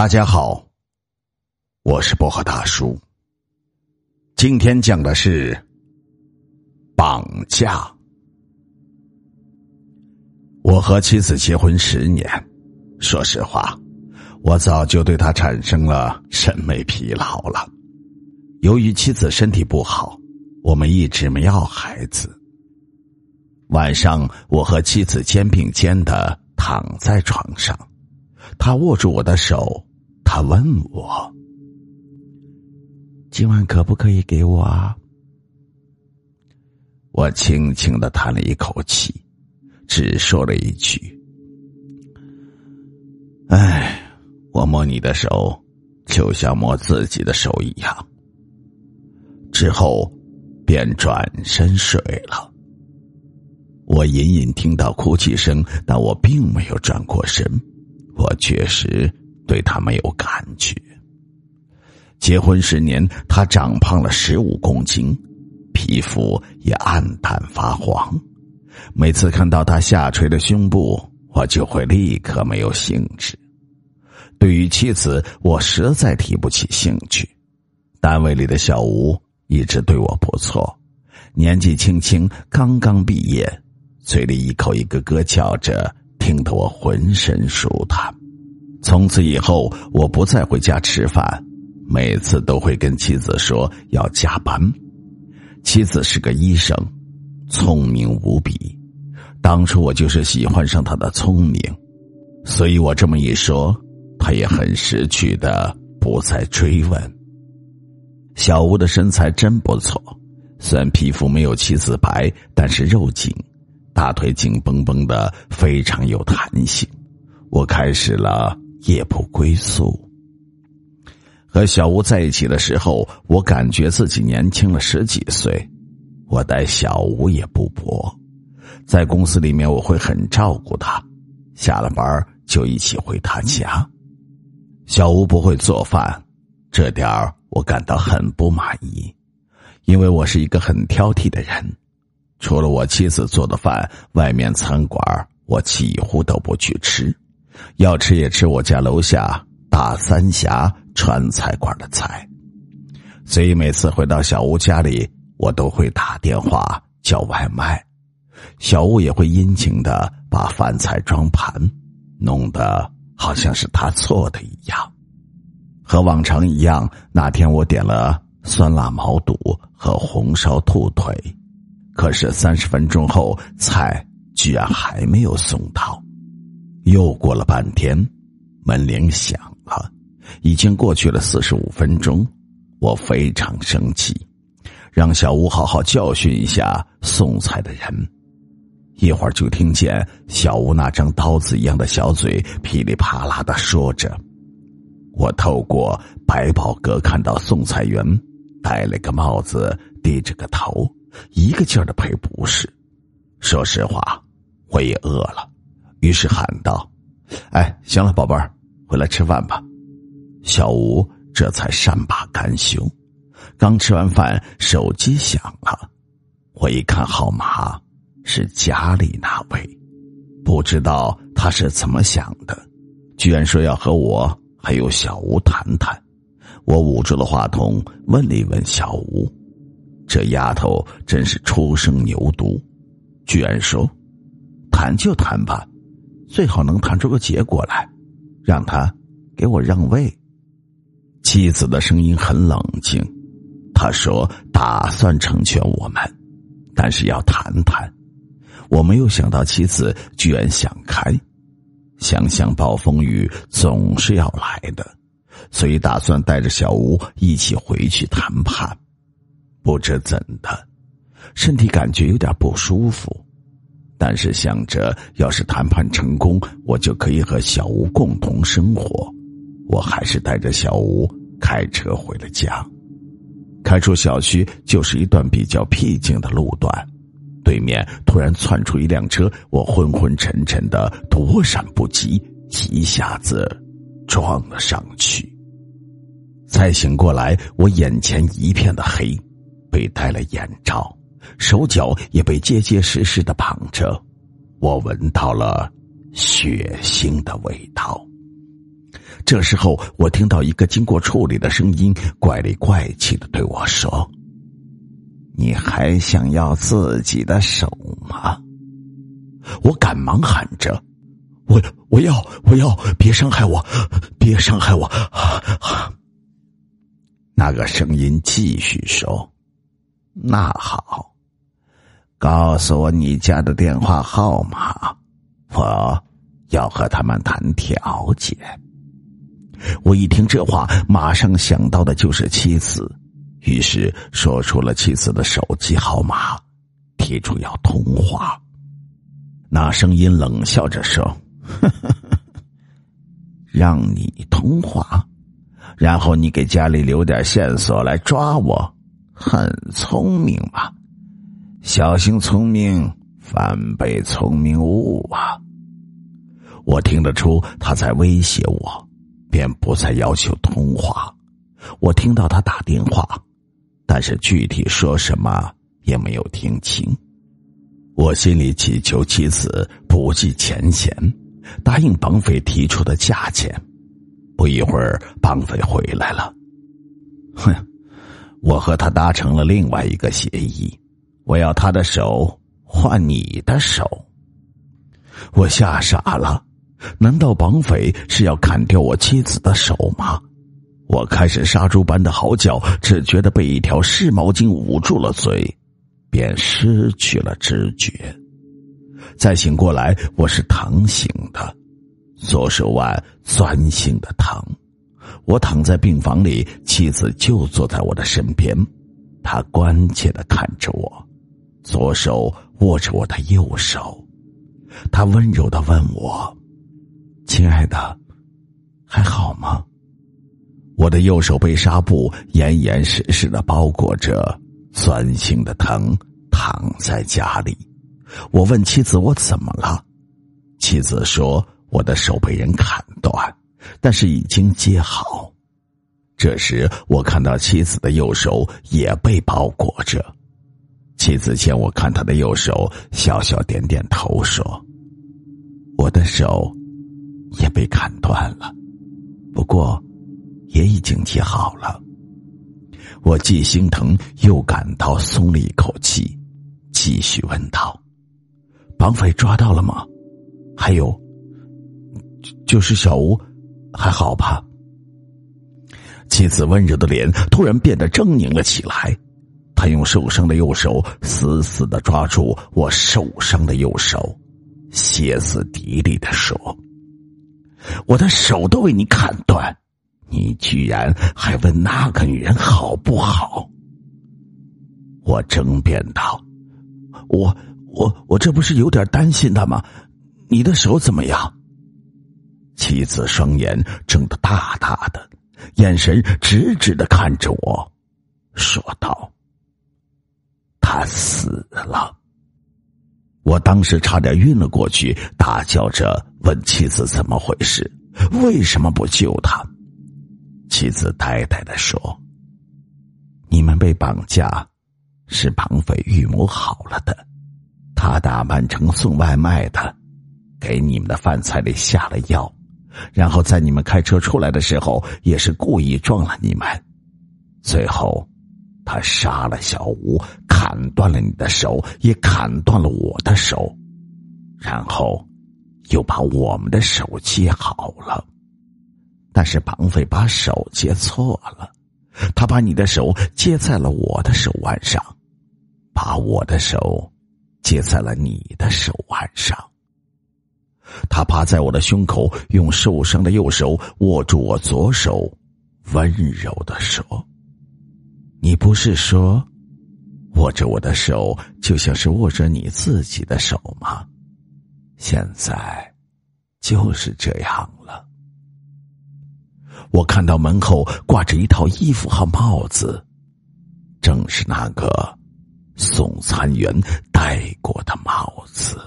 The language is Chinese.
大家好，我是薄荷大叔。今天讲的是绑架。我和妻子结婚十年，说实话，我早就对她产生了审美疲劳了。由于妻子身体不好，我们一直没要孩子。晚上，我和妻子肩并肩的躺在床上，她握住我的手。他问我：“今晚可不可以给我啊？”我轻轻的叹了一口气，只说了一句：“哎，我摸你的手，就像摸自己的手一样。”之后，便转身睡了。我隐隐听到哭泣声，但我并没有转过身。我确实。对他没有感觉。结婚十年，他长胖了十五公斤，皮肤也暗淡发黄。每次看到他下垂的胸部，我就会立刻没有兴致。对于妻子，我实在提不起兴趣。单位里的小吴一直对我不错，年纪轻轻，刚刚毕业，嘴里一口一个哥叫着，听得我浑身舒坦。从此以后，我不再回家吃饭，每次都会跟妻子说要加班。妻子是个医生，聪明无比。当初我就是喜欢上她的聪明，所以我这么一说，她也很识趣的不再追问。小吴的身材真不错，虽然皮肤没有妻子白，但是肉紧，大腿紧绷绷的，非常有弹性。我开始了。夜不归宿。和小吴在一起的时候，我感觉自己年轻了十几岁。我待小吴也不薄，在公司里面我会很照顾他，下了班就一起回他家。小吴不会做饭，这点我感到很不满意，因为我是一个很挑剔的人。除了我妻子做的饭，外面餐馆我几乎都不去吃。要吃也吃我家楼下大三峡川菜馆的菜，所以每次回到小吴家里，我都会打电话叫外卖，小吴也会殷勤的把饭菜装盘，弄得好像是他做的一样。和往常一样，那天我点了酸辣毛肚和红烧兔腿，可是三十分钟后，菜居然还没有送到。又过了半天，门铃响了，已经过去了四十五分钟。我非常生气，让小吴好好教训一下送菜的人。一会儿就听见小吴那张刀子一样的小嘴噼里啪啦的说着。我透过百宝阁看到送菜员戴了个帽子，低着个头，一个劲儿的赔不是。说实话，我也饿了。于是喊道：“哎，行了，宝贝儿，回来吃饭吧。”小吴这才善罢甘休。刚吃完饭，手机响了，我一看号码是家里那位，不知道他是怎么想的，居然说要和我还有小吴谈谈。我捂住了话筒，问了一问小吴：“这丫头真是初生牛犊，居然说谈就谈吧。”最好能谈出个结果来，让他给我让位。妻子的声音很冷静，他说：“打算成全我们，但是要谈谈。”我没有想到妻子居然想开，想想暴风雨总是要来的，所以打算带着小吴一起回去谈判。不知怎的，身体感觉有点不舒服。但是想着，要是谈判成功，我就可以和小吴共同生活。我还是带着小吴开车回了家。开出小区就是一段比较僻静的路段，对面突然窜出一辆车，我昏昏沉沉的躲闪不及，一下子撞了上去。再醒过来，我眼前一片的黑，被戴了眼罩。手脚也被结结实实的绑着，我闻到了血腥的味道。这时候，我听到一个经过处理的声音，怪里怪气的对我说：“你还想要自己的手吗？”我赶忙喊着：“我我要我要，别伤害我，别伤害我！”那个声音继续说：“那好，告诉我你家的电话号码，我要和他们谈条件。”我一听这话，马上想到的就是妻子，于是说出了妻子的手机号码，提出要通话。那声音冷笑着说：“让你通话，然后你给家里留点线索来抓我，很聪明嘛。小心聪明，反被聪明误啊！”我听得出他在威胁我。便不再要求通话。我听到他打电话，但是具体说什么也没有听清。我心里祈求妻子不计前嫌，答应绑匪提出的价钱。不一会儿，绑匪回来了。哼，我和他达成了另外一个协议，我要他的手换你的手。我吓傻了。难道绑匪是要砍掉我妻子的手吗？我开始杀猪般的嚎叫，只觉得被一条湿毛巾捂住了嘴，便失去了知觉。再醒过来，我是疼醒的，左手腕钻心的疼。我躺在病房里，妻子就坐在我的身边，她关切的看着我，左手握着我的右手，他温柔的问我。亲爱的，还好吗？我的右手被纱布严严实实的包裹着，钻心的疼，躺在家里。我问妻子：“我怎么了？”妻子说：“我的手被人砍断，但是已经接好。”这时，我看到妻子的右手也被包裹着。妻子见我看他的右手，笑笑点点头说：“我的手。”也被砍断了，不过也已经接好了。我既心疼又感到松了一口气，继续问道：“绑匪抓到了吗？还有，就是小吴还好吧？”妻子温柔的脸突然变得狰狞了起来，他用受伤的右手死死的抓住我受伤的右手，歇斯底里的说。我的手都为你砍断，你居然还问那个女人好不好？我争辩道：“我我我这不是有点担心他吗？你的手怎么样？”妻子双眼睁得大大的，眼神直直的看着我，说道：“他死了。”我当时差点晕了过去，大叫着问妻子怎么回事，为什么不救他？妻子呆呆的说：“你们被绑架，是绑匪预谋好了的。他打扮成送外卖的，给你们的饭菜里下了药，然后在你们开车出来的时候，也是故意撞了你们，最后。”他杀了小吴，砍断了你的手，也砍断了我的手，然后又把我们的手接好了。但是绑匪把手接错了，他把你的手接在了我的手腕上，把我的手接在了你的手腕上。他趴在我的胸口，用受伤的右手握住我左手，温柔的说。你不是说，握着我的手就像是握着你自己的手吗？现在就是这样了。我看到门后挂着一套衣服和帽子，正是那个送餐员戴过的帽子。